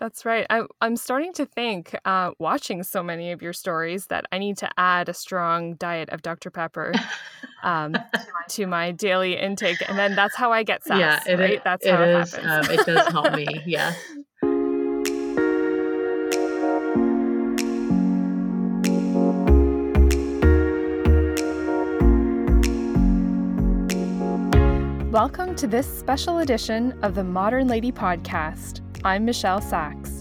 That's right. I, I'm starting to think, uh, watching so many of your stories, that I need to add a strong diet of Dr. Pepper um, to my daily intake, and then that's how I get sass. Yeah, it right? Is, that's how it, it is. Um, it does help me. Yeah. Welcome to this special edition of the Modern Lady Podcast. I'm Michelle Sachs.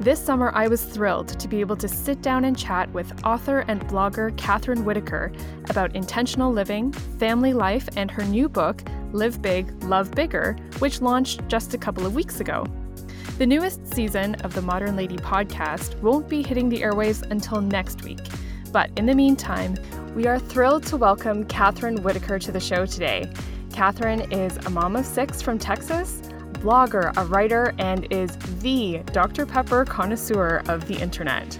This summer, I was thrilled to be able to sit down and chat with author and blogger Kathryn Whitaker about intentional living, family life, and her new book, Live Big, Love Bigger, which launched just a couple of weeks ago. The newest season of the Modern Lady podcast won't be hitting the airwaves until next week. But in the meantime, we are thrilled to welcome Kathryn Whitaker to the show today. Kathryn is a mom of six from Texas blogger, a writer, and is the Dr. Pepper connoisseur of the internet.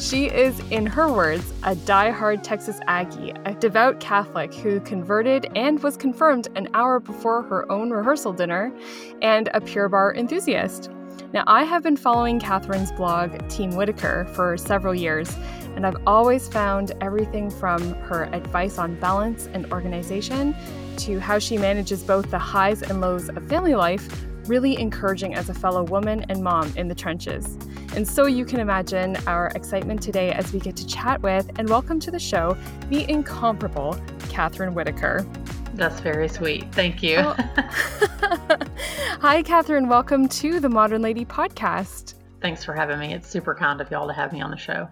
She is, in her words, a die-hard Texas Aggie, a devout Catholic who converted and was confirmed an hour before her own rehearsal dinner, and a Pure Barre enthusiast. Now, I have been following Kathryn's blog, Team Whitaker, for several years, and I've always found everything from her advice on balance and organization to how she manages both the highs and lows of family life really encouraging as a fellow woman and mom in the trenches. And so you can imagine our excitement today as we get to chat with and welcome to the show the incomparable Kathryn Whitaker. That's very sweet. Thank you. Oh. Hi, Kathryn. Welcome to the Modern Lady podcast. Thanks for having me. It's super kind of y'all to have me on the show.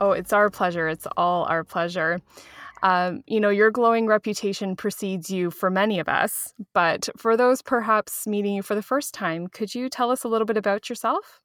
Oh, it's our pleasure. It's all our pleasure. Um, you know, your glowing reputation precedes you for many of us, but for those perhaps meeting you for the first time, could you tell us a little bit about yourself?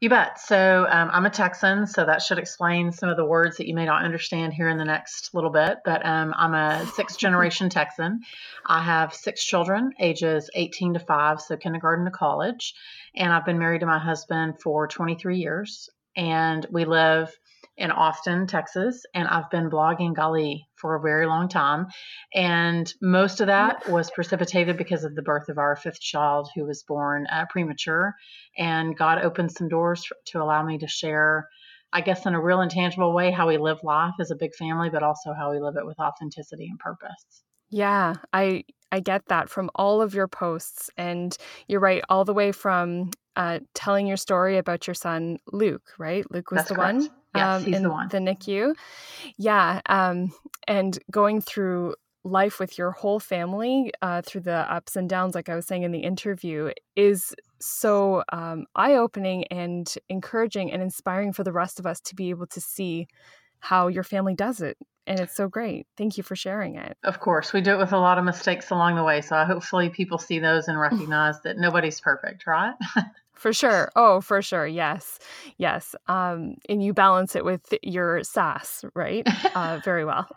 You bet. So um, I'm a Texan, so that should explain some of the words that you may not understand here in the next little bit. But um, I'm a sixth generation Texan. I have six children, ages 18 to 5, so kindergarten to college. And I've been married to my husband for 23 years. And we live in Austin, Texas, and I've been blogging Gali for a very long time. And most of that was precipitated because of the birth of our fifth child, who was born uh, premature. And God opened some doors to allow me to share, I guess, in a real intangible way, how we live life as a big family, but also how we live it with authenticity and purpose. Yeah, I I get that from all of your posts, and you're right, all the way from uh, telling your story about your son Luke. Right, Luke was That's the correct. one Yes, um, in the one. the NICU. Yeah, um, and going through life with your whole family uh, through the ups and downs, like I was saying in the interview, is so um, eye opening and encouraging and inspiring for the rest of us to be able to see how your family does it. And it's so great. Thank you for sharing it. Of course, we do it with a lot of mistakes along the way. So hopefully people see those and recognize that nobody's perfect, right? For sure. Oh, for sure. Yes. Yes. Um, and you balance it with your sass, right? Uh, very well.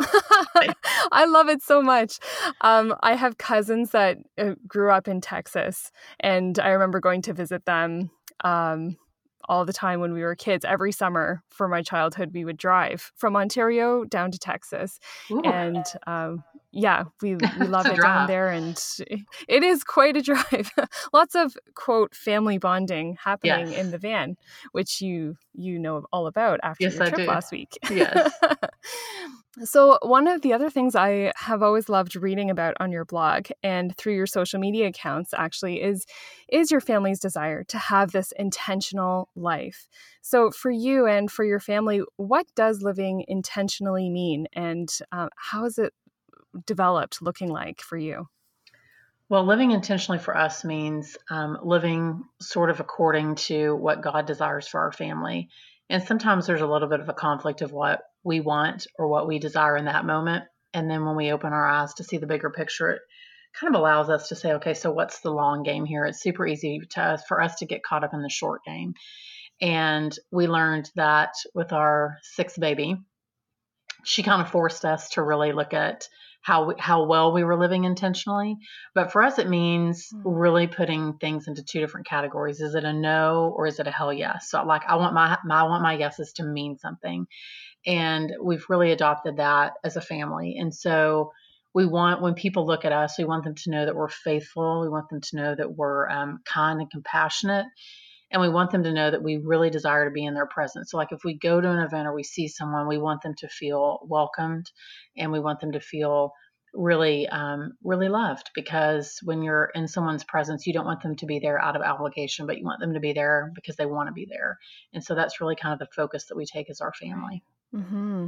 I love it so much. Um, I have cousins that uh, grew up in Texas, and I remember going to visit them um, all the time when we were kids. Every summer for my childhood, we would drive from Ontario down to Texas. Ooh. And um, yeah, we we love it down there, and it is quite a drive. Lots of quote family bonding happening yes. in the van, which you you know all about after yes, your I trip do. last week. Yes. so one of the other things I have always loved reading about on your blog and through your social media accounts actually is is your family's desire to have this intentional life. So for you and for your family, what does living intentionally mean, and uh, how is it developed looking like for you? Well, living intentionally for us means um, living sort of according to what God desires for our family. And sometimes there's a little bit of a conflict of what we want or what we desire in that moment. And then when we open our eyes to see the bigger picture, it kind of allows us to say, okay, so what's the long game here? It's super easy to us, for us to get caught up in the short game. And we learned that with our sixth baby, she kind of forced us to really look at how we, how well we were living intentionally. But for us, it means Hmm. really putting things into two different categories. Is it a no or is it a hell yes? So like I want my, my I want my yeses to mean something, and we've really adopted that as a family. And so we want when people look at us, we want them to know that we're faithful. We want them to know that we're um, kind and compassionate. And we want them to know that we really desire to be in their presence. So, like if we go to an event or we see someone, we want them to feel welcomed and we want them to feel really um, really loved because when you're in someone's presence you don't want them to be there out of obligation but you want them to be there because they want to be there and so that's really kind of the focus that we take as our family mm-hmm.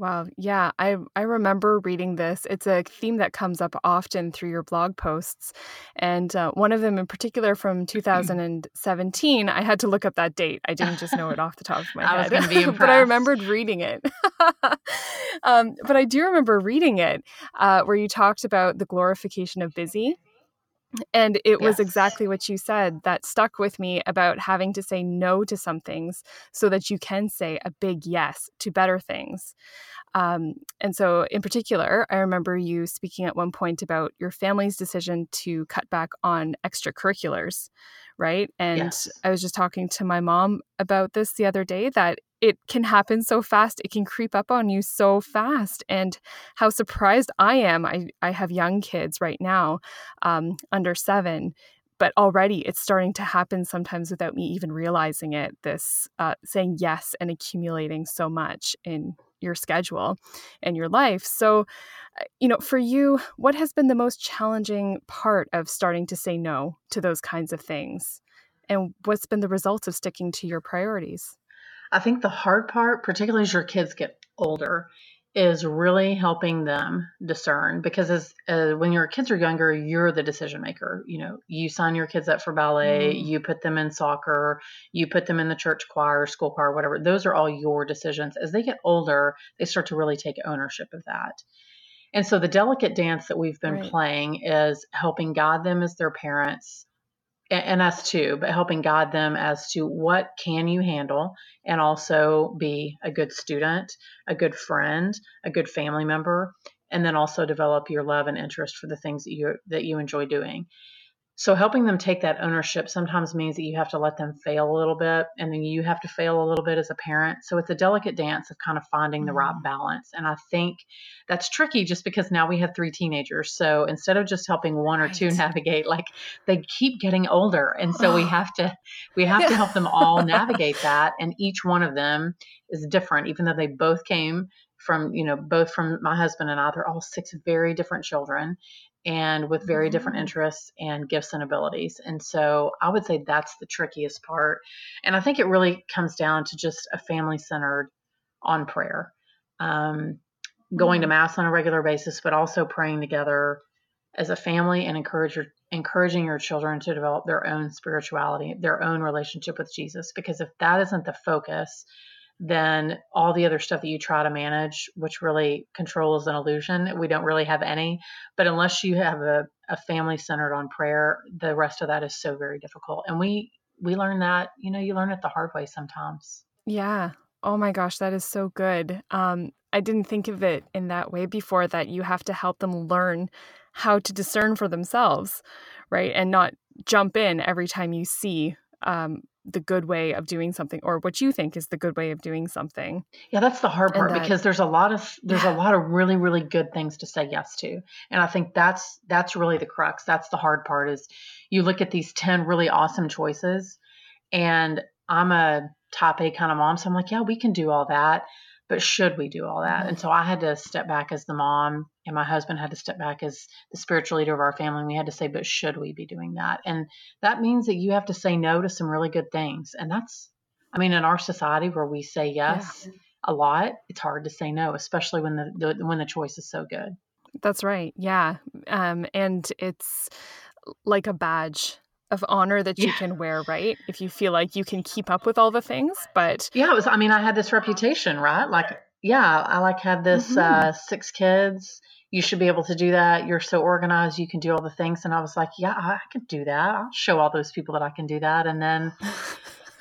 Wow. Yeah, I I remember reading this. It's a theme that comes up often through your blog posts, and uh, one of them in particular from 2017. I had to look up that date. I didn't just know it off the top of my I head, but I remembered reading it. um, but I do remember reading it uh, where you talked about the glorification of busy. And it was exactly what you said that stuck with me about having to say no to some things so that you can say a big yes to better things. Um, and so, in particular, I remember you speaking at one point about your family's decision to cut back on extracurriculars, right? And Yes. I was just talking to my mom about this the other day that it can happen so fast, it can creep up on you so fast. And how surprised I am. I, I have young kids right now, um, under seven. But already it's starting to happen sometimes without me even realizing it. This uh, saying yes and accumulating so much in your schedule and your life. So, uh, you know, for you, what has been the most challenging part of starting to say no to those kinds of things? And what's been the result of sticking to your priorities? I think the hard part, particularly as your kids get older, is really helping them discern because as uh, when your kids are younger, you're the decision maker. You know, you sign your kids up for ballet, Mm. you put them in soccer, you put them in the church choir, school choir, whatever. Those are all your decisions. As they get older, they start to really take ownership of that. And so the delicate dance that we've been Right. playing is helping guide them as their parents and us too, but helping guide them as to what can you handle and also be a good student, a good friend, a good family member, and then also develop your love and interest for the things that you that you enjoy doing. So helping them take that ownership sometimes means that you have to let them fail a little bit and then you have to fail a little bit as a parent. So it's a delicate dance of kind of finding the right Mm. balance. And I think that's tricky just because now we have three teenagers. So instead of just helping one or two navigate, like they keep getting older. And so we have to we have to help them all navigate that. And each one of them is different, even though they both came from, you know, both from my husband and I. They're all six very different children and with very different Mhm. interests and gifts and abilities. And so I would say that's the trickiest part. And I think it really comes down to just a family centered on prayer, um, going to Mm. mass on a regular basis, but also praying together as a family and encourage your, encouraging your children to develop their own spirituality, their own relationship with Jesus. Because if that isn't the focus, then all the other stuff that you try to manage, which really control is an illusion, we don't really have any. But unless you have a, a family centered on prayer, the rest of that is so very difficult. And we we learn that, you know, you learn it the hard way sometimes. Yeah. Oh my gosh, that is so good. Um, I didn't think of it in that way before that you have to help them learn how to discern for themselves, right? And not jump in every time you see um, the good way of doing something or what you think is the good way of doing something. Yeah, that's the hard part that- because there's a lot of there's Yeah. a lot of really really good things to say yes to. And I think that's that's really the crux. That's the hard part is you look at these 10 really awesome choices and I'm a top A kind of mom, so I'm like, yeah, we can do all that, but should we do all that? Mhm. And so I had to step back as the mom and my husband had to step back as the spiritual leader of our family and we had to say, but should we be doing that? And that means that you have to say no to some really good things. And that's I mean, in our society where we say yes a lot, it's hard to say no, especially when the, the when the choice is so good. That's right. Yeah. Um, and it's like a badge of honor that you Yeah. can wear, right? If you feel like you can keep up with all the things, but Yeah, it was. I mean, I had this reputation, right? Like, yeah, I like had this Mhm. uh, six kids. You should be able to do that. You're so organized. You can do all the things. And I was like, yeah, I could do that. I'll show all those people that I can do that. And then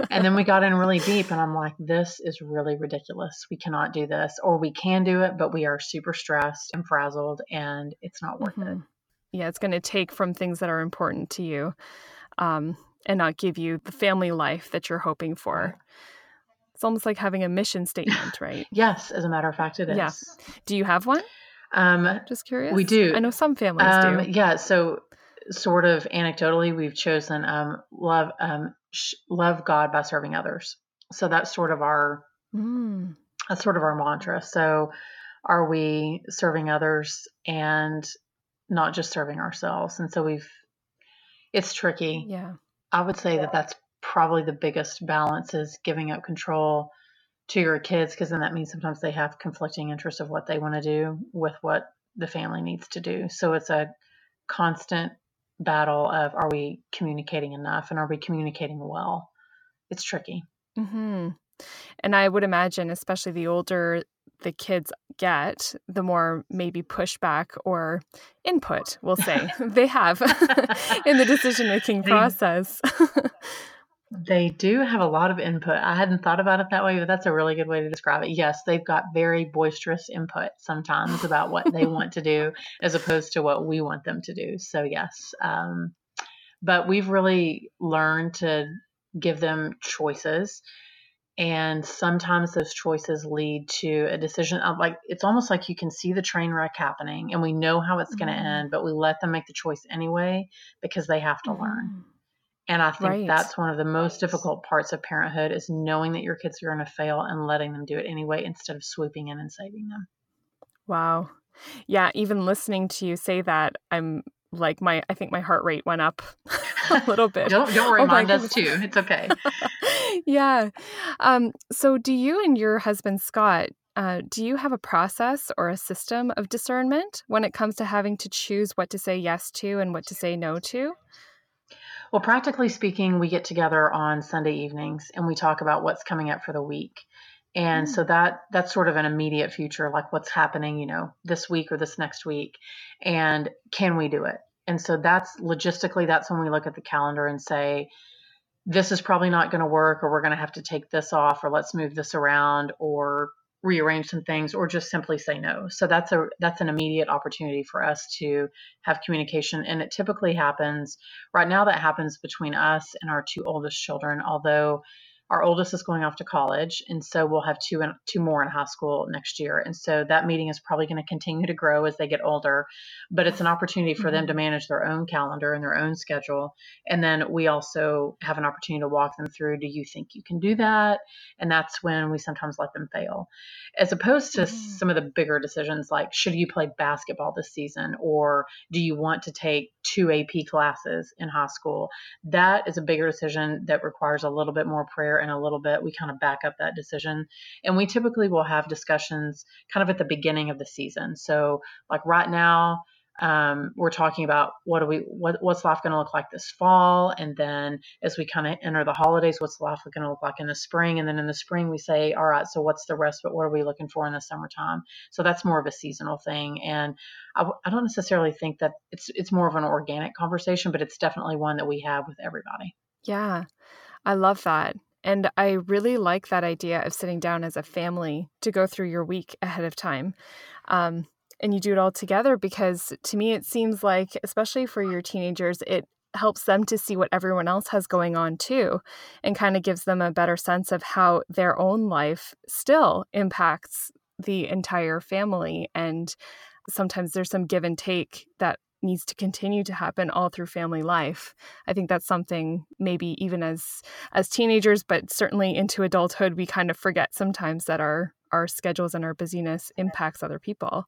and then we got in really deep and i'm like this is really ridiculous we cannot do this or we can do it but we are super stressed and frazzled and it's not worth it Mhm. Yeah, it's going to take from things that are important to you um, and not give you the family life that you're hoping for. Right. It's almost like having a mission statement, right? yes as a matter of fact it is Yeah. Do you have one? um, Just curious. We do. I know some families um, do. yeah so sort of anecdotally we've chosen um, love um, sh- love God by serving others. So that's sort of our Mm. that's sort of our mantra. So are we serving others and not just serving ourselves? And so we've it's tricky. Yeah. I would say that that's probably the biggest balance is giving up control to your kids because then that means sometimes they have conflicting interests of what they want to do with what the family needs to do. So it's a constant battle of are we communicating enough and are we communicating well? It's tricky. hmm And I would imagine, especially the older the kids get, the more maybe pushback or input, we'll say, they have in the decision making process. They do have a lot of input. I hadn't thought about it that way, but that's a really good way to describe it. Yes, they've got very boisterous input sometimes about what they want to do as opposed to what we want them to do. So, yes. Um, but we've really learned to give them choices. And sometimes those choices lead to a decision. Of like it's almost like you can see the train wreck happening and we know how it's going to end, but we let them make the choice anyway because they have to learn. And I think Right. that's one of the most difficult parts of parenthood is knowing that your kids are going to fail and letting them do it anyway instead of swooping in and saving them. Wow. Yeah, even listening to you say that, I'm like my I think my heart rate went up a little bit. Don't don't Oh remind us goodness. too. It's okay. yeah. Um, so do you and your husband Scott, uh, do you have a process or a system of discernment when it comes to having to choose what to say yes to and what to say no to? Well, practically speaking, we get together on Sunday evenings and we talk about what's coming up for the week. And Mm. so that that's sort of an immediate future, like what's happening, you know, this week or this next week, and can we do it? And so that's logistically, that's when we look at the calendar and say, this is probably not going to work, or we're going to have to take this off, or let's move this around, or rearrange some things, or just simply say no. So that's a that's an immediate opportunity for us to have communication, and it typically happens right now. That happens between us and our two oldest children, although our oldest is going off to college, and so we'll have two in, two more in high school next year, and so that meeting is probably going to continue to grow as they get older. But it's an opportunity for them to manage their own calendar and their own schedule, and then we also have an opportunity to walk them through. Do you think you can do that? And that's when we sometimes let them fail, as opposed to Mhm. some of the bigger decisions like should you play basketball this season or do you want to take two AP classes in high school? That is a bigger decision that requires a little bit more prayer and a little bit we kind of back up that decision. And we typically will have discussions kind of at the beginning of the season. So like right now, um, we're talking about what do we what what's life going to look like this fall, and then as we kind of enter the holidays, what's life going to look like in the spring, and then in the spring we say, all right, so what's the rest? But what are we looking for in the summertime? So that's more of a seasonal thing, and I don't necessarily think that it's it's more of an organic conversation, but it's definitely one that we have with everybody. Yeah, I love that. And I really like that idea of sitting down as a family to go through your week ahead of time. Um, and you do it all together because to me, it seems like, especially for your teenagers, it helps them to see what everyone else has going on too and kind of gives them a better sense of how their own life still impacts the entire family. And sometimes there's some give and take that needs to continue to happen all through family life. I think that's something maybe even as as teenagers but certainly into adulthood we kind of forget sometimes that our our schedules and our busyness impacts other people.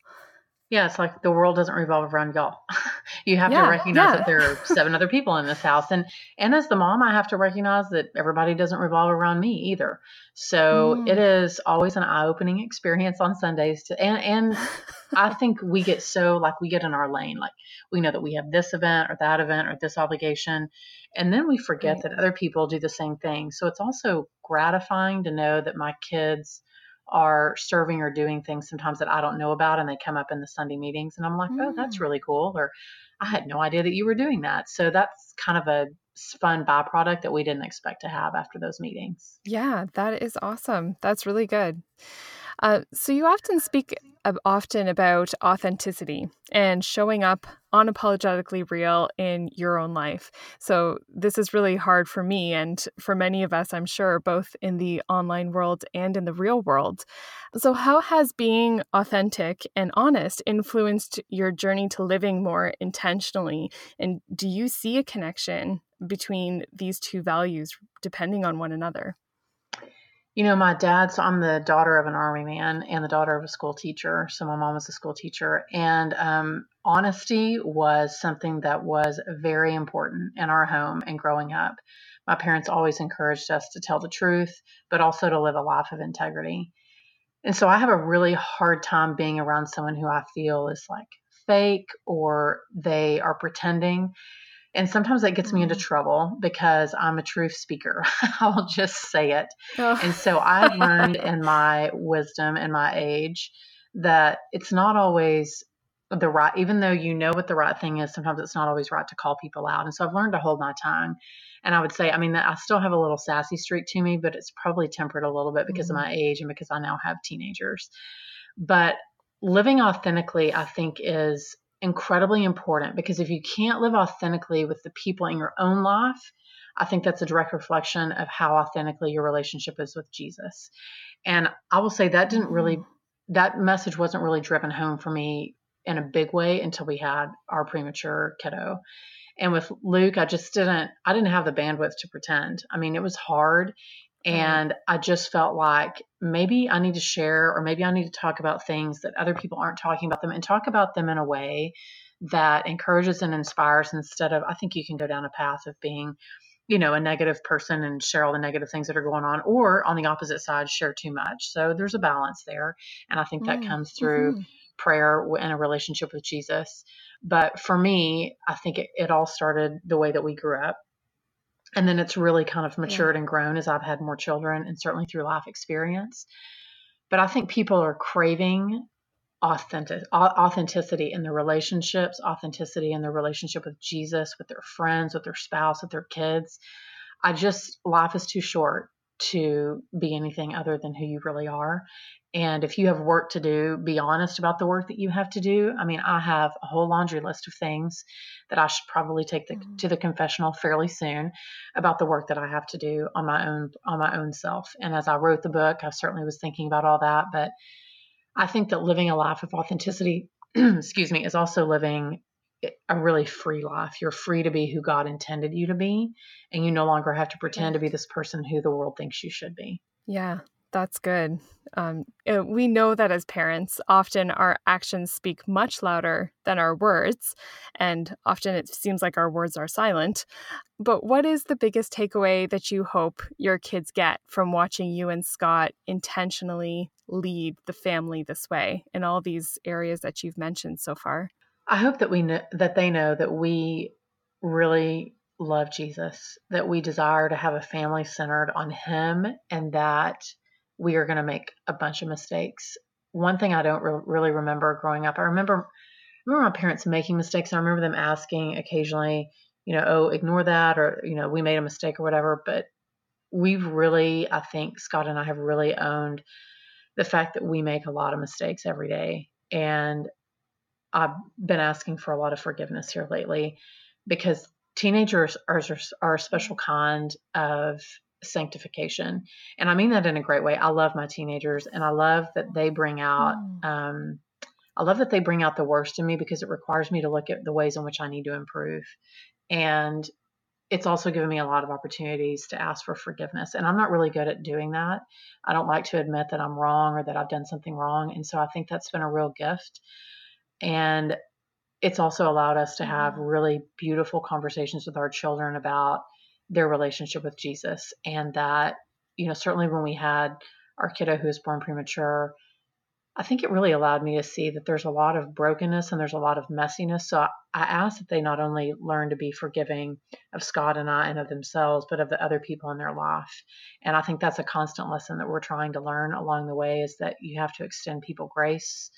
Yeah, it's like the world doesn't revolve around y'all. you have Yeah, to recognize yeah. that there are seven other people in this house, and and as the mom, I have to recognize that everybody doesn't revolve around me either. So Mm. it is always an eye-opening experience on Sundays. To and and I think we get so like we get in our lane, like we know that we have this event or that event or this obligation, and then we forget Right. that other people do the same thing. So it's also gratifying to know that my kids are serving or doing things sometimes that I don't know about and they come up in the Sunday meetings and I'm like, oh, that's Mm. really cool. Or I had no idea that you were doing that. So that's kind of a fun byproduct that we didn't expect to have after those meetings. Yeah, that is awesome. That's really good. Uh, so you often speak often about authenticity and showing up unapologetically real in your own life. So this is really hard for me and for many of us, I'm sure, both in the online world and in the real world. So how has being authentic and honest influenced your journey to living more intentionally? And do you see a connection between these two values depending on one another? You know, my dad, so I'm the daughter of an army man and the daughter of a school teacher. So my mom was a school teacher. And um, honesty was something that was very important in our home and growing up. My parents always encouraged us to tell the truth, but also to live a life of integrity. And so I have a really hard time being around someone who I feel is like fake or they are pretending. And sometimes that gets me into mm-hmm. trouble because I'm a truth speaker. I'll just say it. Oh. And so I've learned in my wisdom and my age that it's not always the right, even though you know what the right thing is, sometimes it's not always right to call people out. And so I've learned to hold my tongue. And I would say, I mean, I still have a little sassy streak to me, but it's probably tempered a little bit because mm-hmm. of my age and because I now have teenagers. But living authentically, I think, is incredibly important because if you can't live authentically with the people in your own life, I think that's a direct reflection of how authentically your relationship is with Jesus. And I will say that didn't really, mm-hmm. that message wasn't really driven home for me in a big way until we had our premature kiddo. And with Luke, I just didn't, I didn't have the bandwidth to pretend. I mean, it was hard. And I just felt like maybe I need to share, or maybe I need to talk about things that other people aren't talking about them and talk about them in a way that encourages and inspires instead of, I think you can go down a path of being, you know, a negative person and share all the negative things that are going on, or on the opposite side, share too much. So there's a balance there. And I think that mm, comes through mm-hmm. prayer and a relationship with Jesus. But for me, I think it, it all started the way that we grew up. And then it's really kind of matured yeah. and grown as I've had more children and certainly through life experience. But I think people are craving authentic authenticity in their relationships, authenticity in their relationship with Jesus, with their friends, with their spouse, with their kids. I just life is too short to be anything other than who you really are. And if you have work to do, be honest about the work that you have to do. I mean, I have a whole laundry list of things that I should probably take the, mm-hmm. to the confessional fairly soon about the work that I have to do on my own on my own self. And as I wrote the book, I certainly was thinking about all that. But I think that living a life of authenticity, excuse me, is also living a really free life. You're free to be who God intended you to be, and you no longer have to pretend to be this person who the world thinks you should be. Yeah, that's good. Um, we know that as parents, often our actions speak much louder than our words, and often it seems like our words are silent. But what is the biggest takeaway that you hope your kids get from watching you and Scott intentionally lead the family this way in all these areas that you've mentioned so far? I hope that we know that they know that we really love Jesus, that we desire to have a family centered on Him, and that we are going to make a bunch of mistakes. One thing I don't re- really remember growing up, I remember I remember my parents making mistakes. And I remember them asking occasionally, you know, oh, ignore that, or you know, we made a mistake or whatever. But we've really, I think Scott and I have really owned the fact that we make a lot of mistakes every day, and I've been asking for a lot of forgiveness here lately because teenagers are, are a special kind of sanctification. And I mean that in a great way. I love my teenagers and I love that they bring out, mm. um, I love that they bring out the worst in me because it requires me to look at the ways in which I need to improve. And it's also given me a lot of opportunities to ask for forgiveness. And I'm not really good at doing that. I don't like to admit that I'm wrong or that I've done something wrong. And so I think that's been a real gift. And it's also allowed us to have mm. really beautiful conversations with our children about their relationship with Jesus. And that, you know, certainly when we had our kiddo who was born premature, I think it really allowed me to see that there's a lot of brokenness and there's a lot of messiness. So I, I asked that they not only learn to be forgiving of Scott and I and of themselves, but of the other people in their life. And I think that's a constant lesson that we're trying to learn along the way is that you have to extend people grace.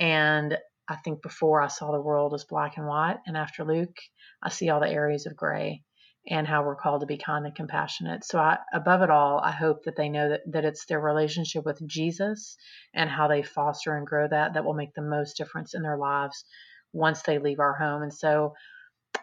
And I think before I saw the world as black and white, and after Luke, I see all the areas of gray and how we're called to be kind and compassionate. So, I, above it all, I hope that they know that, that it's their relationship with Jesus and how they foster and grow that that will make the most difference in their lives once they leave our home. And so,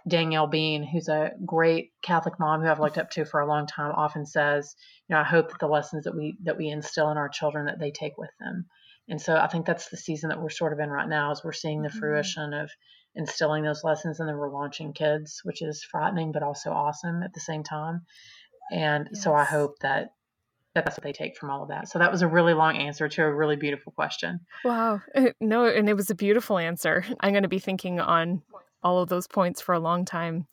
Danielle Bean, who's a great Catholic mom who I've looked up to for a long time, often says, you know, I hope that the lessons that we that we instill in our children that they take with them. And so I think that's the season that we're sort of in right now, as we're seeing the mm-hmm. fruition of instilling those lessons and then we're launching kids, which is frightening but also awesome at the same time. And yes. so I hope that that's what they take from all of that. So that was a really long answer to a really beautiful question. Wow. No, and it was a beautiful answer. I'm going to be thinking on all of those points for a long time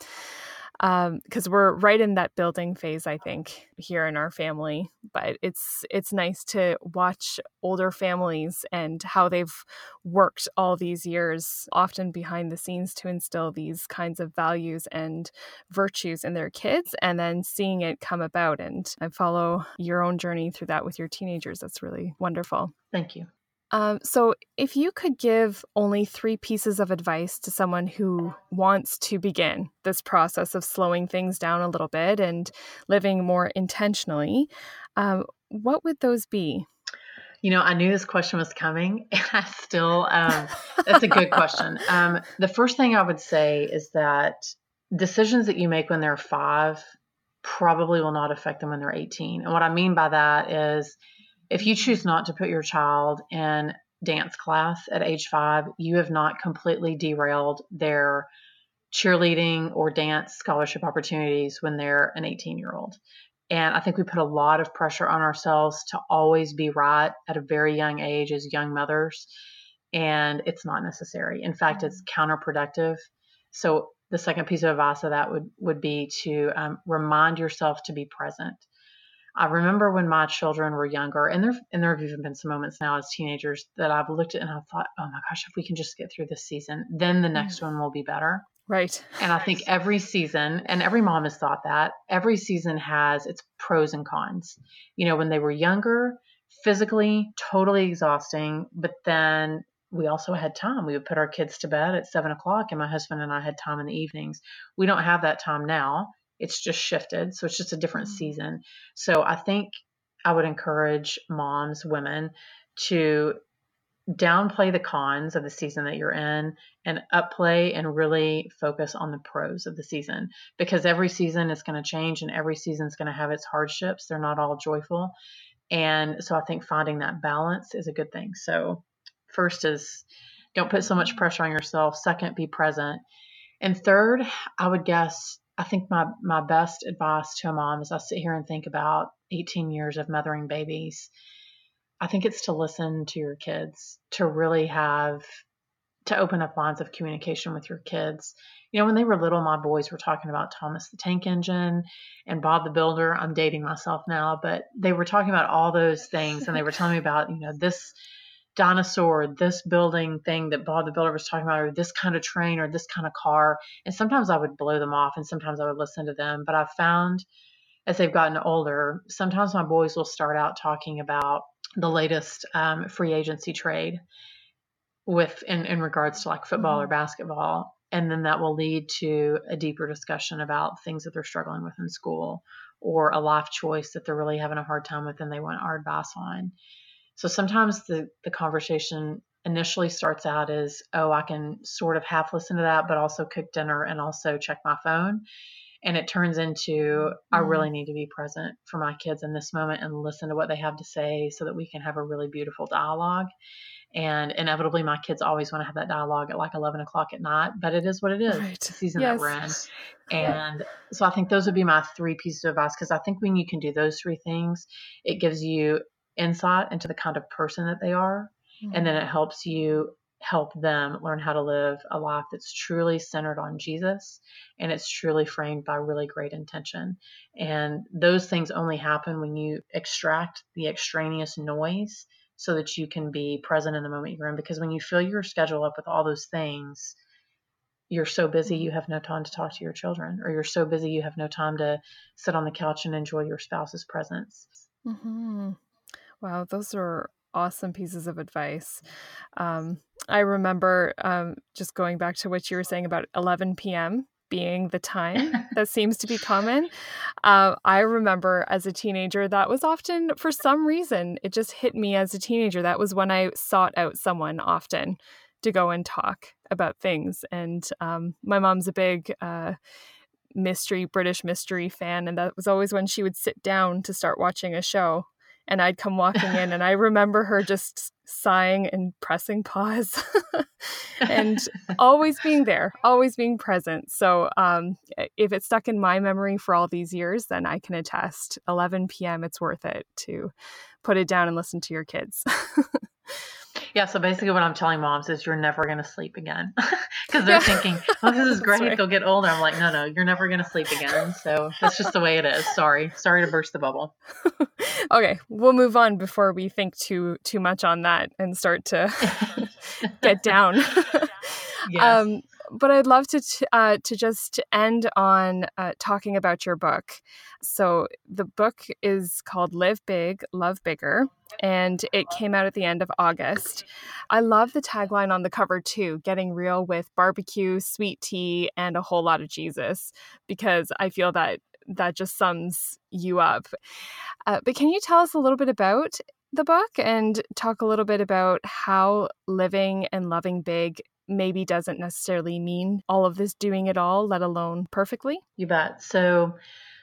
because um, we're right in that building phase i think here in our family but it's it's nice to watch older families and how they've worked all these years often behind the scenes to instill these kinds of values and virtues in their kids and then seeing it come about and i follow your own journey through that with your teenagers. That's really wonderful. Thank you um, so, if you could give only three pieces of advice to someone who wants to begin this process of slowing things down a little bit and living more intentionally, um, what would those be? You know, I knew this question was coming, and I still, um, that's a good question. Um, the first thing I would say is that decisions that you make when they're five probably will not affect them when they're 18. And what I mean by that is, if you choose not to put your child in dance class at age five, you have not completely derailed their cheerleading or dance scholarship opportunities when they're an 18 year old. And I think we put a lot of pressure on ourselves to always be right at a very young age as young mothers. And it's not necessary. In fact, it's counterproductive. So the second piece of advice of that would, would be to um, remind yourself to be present. I remember when my children were younger, and there and there have even been some moments now as teenagers that I've looked at and I've thought, oh my gosh, if we can just get through this season, then the next one will be better. Right. And I think every season, and every mom has thought that, every season has its pros and cons. You know, when they were younger, physically totally exhausting, but then we also had time. We would put our kids to bed at seven o'clock, and my husband and I had time in the evenings. We don't have that time now. It's just shifted. So it's just a different mm-hmm. season. So I think I would encourage moms, women to downplay the cons of the season that you're in and upplay and really focus on the pros of the season because every season is going to change and every season is going to have its hardships. They're not all joyful. And so I think finding that balance is a good thing. So, first is don't put so much pressure on yourself. Second, be present. And third, I would guess I think my my best advice to a mom as I sit here and think about 18 years of mothering babies, I think it's to listen to your kids, to really have to open up lines of communication with your kids. You know, when they were little, my boys were talking about Thomas the Tank Engine and Bob the Builder. I'm dating myself now, but they were talking about all those things and they were telling me about, you know, this dinosaur, this building thing that Bob the Builder was talking about, or this kind of train or this kind of car. And sometimes I would blow them off and sometimes I would listen to them. But I've found as they've gotten older, sometimes my boys will start out talking about the latest um, free agency trade with in, in regards to like football or mm-hmm. basketball. And then that will lead to a deeper discussion about things that they're struggling with in school or a life choice that they're really having a hard time with and they want our advice on. So sometimes the, the conversation initially starts out as, oh, I can sort of half listen to that, but also cook dinner and also check my phone. And it turns into, mm-hmm. I really need to be present for my kids in this moment and listen to what they have to say so that we can have a really beautiful dialogue. And inevitably, my kids always want to have that dialogue at like 11 o'clock at night, but it is what it is, right. the season yes. that we're in. And so I think those would be my three pieces of advice because I think when you can do those three things, it gives you insight into the kind of person that they are. Mm-hmm. And then it helps you help them learn how to live a life that's truly centered on Jesus and it's truly framed by really great intention. And those things only happen when you extract the extraneous noise so that you can be present in the moment you're in. Because when you fill your schedule up with all those things, you're so busy you mm-hmm. have no time to talk to your children, or you're so busy you have no time to sit on the couch and enjoy your spouse's presence. Mm-hmm. Wow, those are awesome pieces of advice. Um, I remember um, just going back to what you were saying about 11 p.m. being the time that seems to be common. Uh, I remember as a teenager, that was often, for some reason, it just hit me as a teenager. That was when I sought out someone often to go and talk about things. And um, my mom's a big, uh, mystery British mystery fan and that was always when she would sit down to start watching a show and I'd come walking in, and I remember her just sighing and pressing pause and always being there, always being present. So, um, if it's stuck in my memory for all these years, then I can attest 11 p.m., it's worth it to put it down and listen to your kids. Yeah, so basically, what I'm telling moms is you're never going to sleep again because they're yeah. thinking, "Oh, this is great. Right. They'll get older." I'm like, "No, no, you're never going to sleep again." So that's just the way it is. Sorry, sorry to burst the bubble. okay, we'll move on before we think too too much on that and start to get down. yes. Um, but I'd love to uh, to just end on uh, talking about your book. So the book is called "Live Big, Love Bigger," and it came out at the end of August. I love the tagline on the cover too: "Getting real with barbecue, sweet tea, and a whole lot of Jesus," because I feel that that just sums you up. Uh, but can you tell us a little bit about the book and talk a little bit about how living and loving big maybe doesn't necessarily mean all of this doing it all, let alone perfectly? You bet. So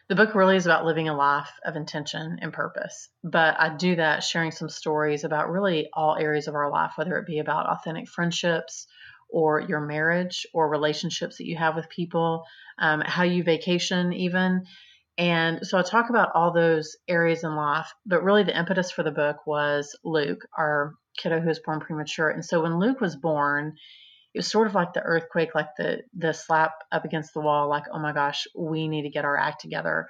the book really is about living a life of intention and purpose. But I do that sharing some stories about really all areas of our life, whether it be about authentic friendships or your marriage or relationships that you have with people, um, how you vacation, even. And so I talk about all those areas in life, but really the impetus for the book was Luke, our kiddo who was born premature. And so when Luke was born, it was sort of like the earthquake, like the the slap up against the wall, like, oh my gosh, we need to get our act together.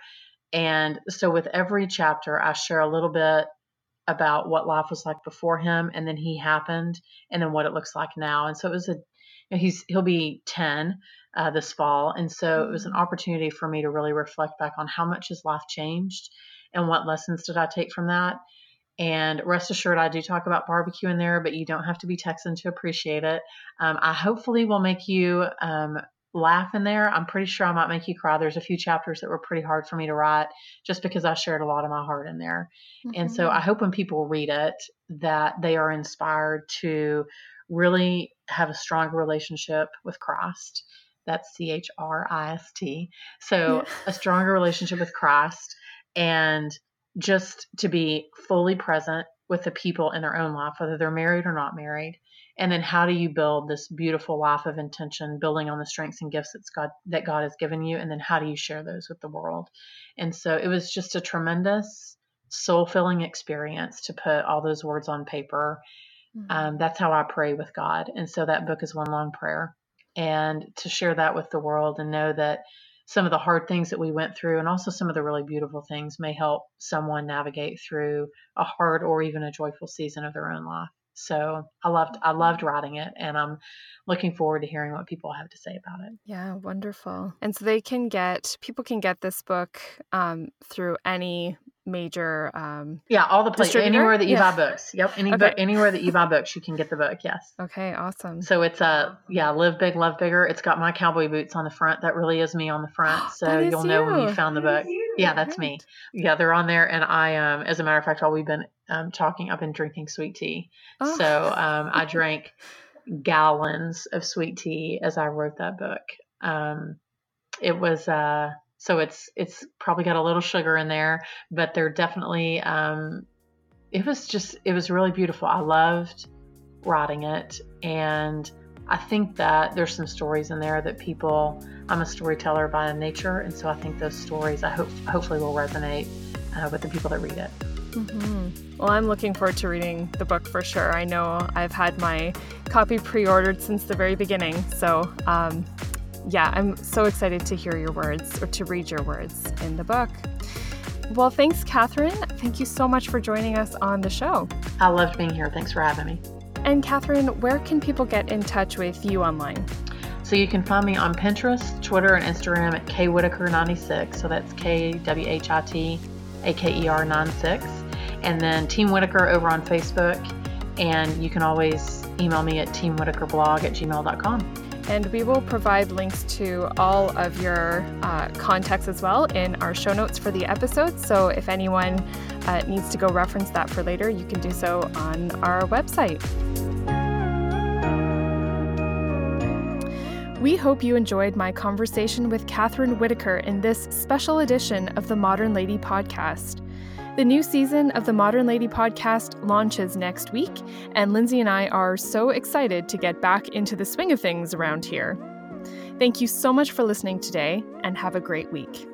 And so with every chapter, I share a little bit about what life was like before him, and then he happened, and then what it looks like now. And so it was a he's he'll be 10 uh, this fall and so it was an mm-hmm. opportunity for me to really reflect back on how much his life changed and what lessons did i take from that and rest assured, I do talk about barbecue in there, but you don't have to be Texan to appreciate it. Um, I hopefully will make you um, laugh in there. I'm pretty sure I might make you cry. There's a few chapters that were pretty hard for me to write just because I shared a lot of my heart in there. Mm-hmm. And so I mm-hmm. hope when people read it that they are inspired to really have a stronger relationship with Christ. That's C H R I S T. So yeah. a stronger relationship with Christ and just to be fully present with the people in their own life, whether they're married or not married. And then how do you build this beautiful life of intention, building on the strengths and gifts that's God that God has given you, and then how do you share those with the world? And so it was just a tremendous soul filling experience to put all those words on paper. Mm-hmm. Um, that's how I pray with God. And so that book is one long prayer. And to share that with the world and know that some of the hard things that we went through and also some of the really beautiful things may help someone navigate through a hard or even a joyful season of their own life. So I loved I loved writing it and I'm looking forward to hearing what people have to say about it. Yeah, wonderful. And so they can get people can get this book um, through any major um yeah all the places anywhere that you yeah. buy books. Yep any okay. book anywhere that you buy books you can get the book yes. Okay awesome. So it's a uh, yeah live big love bigger. It's got my cowboy boots on the front. That really is me on the front so you'll know when you found the book. yeah that's me. Yeah they're on there and i um as a matter of fact while we've been um, talking i've been drinking sweet tea. Oh. so um i drank gallons of sweet tea as i wrote that book. Um it was uh so it's it's probably got a little sugar in there, but they're definitely um, it was just it was really beautiful. I loved writing it and I think that there's some stories in there that people I'm a storyteller by nature and so I think those stories I hope hopefully will resonate uh, with the people that read it. Mm-hmm. Well, I'm looking forward to reading the book for sure. I know I've had my copy pre ordered since the very beginning. So um, yeah, I'm so excited to hear your words or to read your words in the book. Well, thanks, Kathryn. Thank you so much for joining us on the show. I loved being here. Thanks for having me. And Kathryn, where can people get in touch with you online? So you can find me on Pinterest, Twitter, and Instagram at K Whitaker96. So that's K W H I T A K E R 96. And then Team Whitaker over on Facebook. And you can always email me at teamwhitakerblog at gmail.com. And we will provide links to all of your uh, contacts as well in our show notes for the episode. So if anyone uh, needs to go reference that for later, you can do so on our website. We hope you enjoyed my conversation with Kathryn Whitaker in this special edition of the Modern Lady podcast. The new season of the Modern Lady podcast launches next week, and Lindsay and I are so excited to get back into the swing of things around here. Thank you so much for listening today, and have a great week.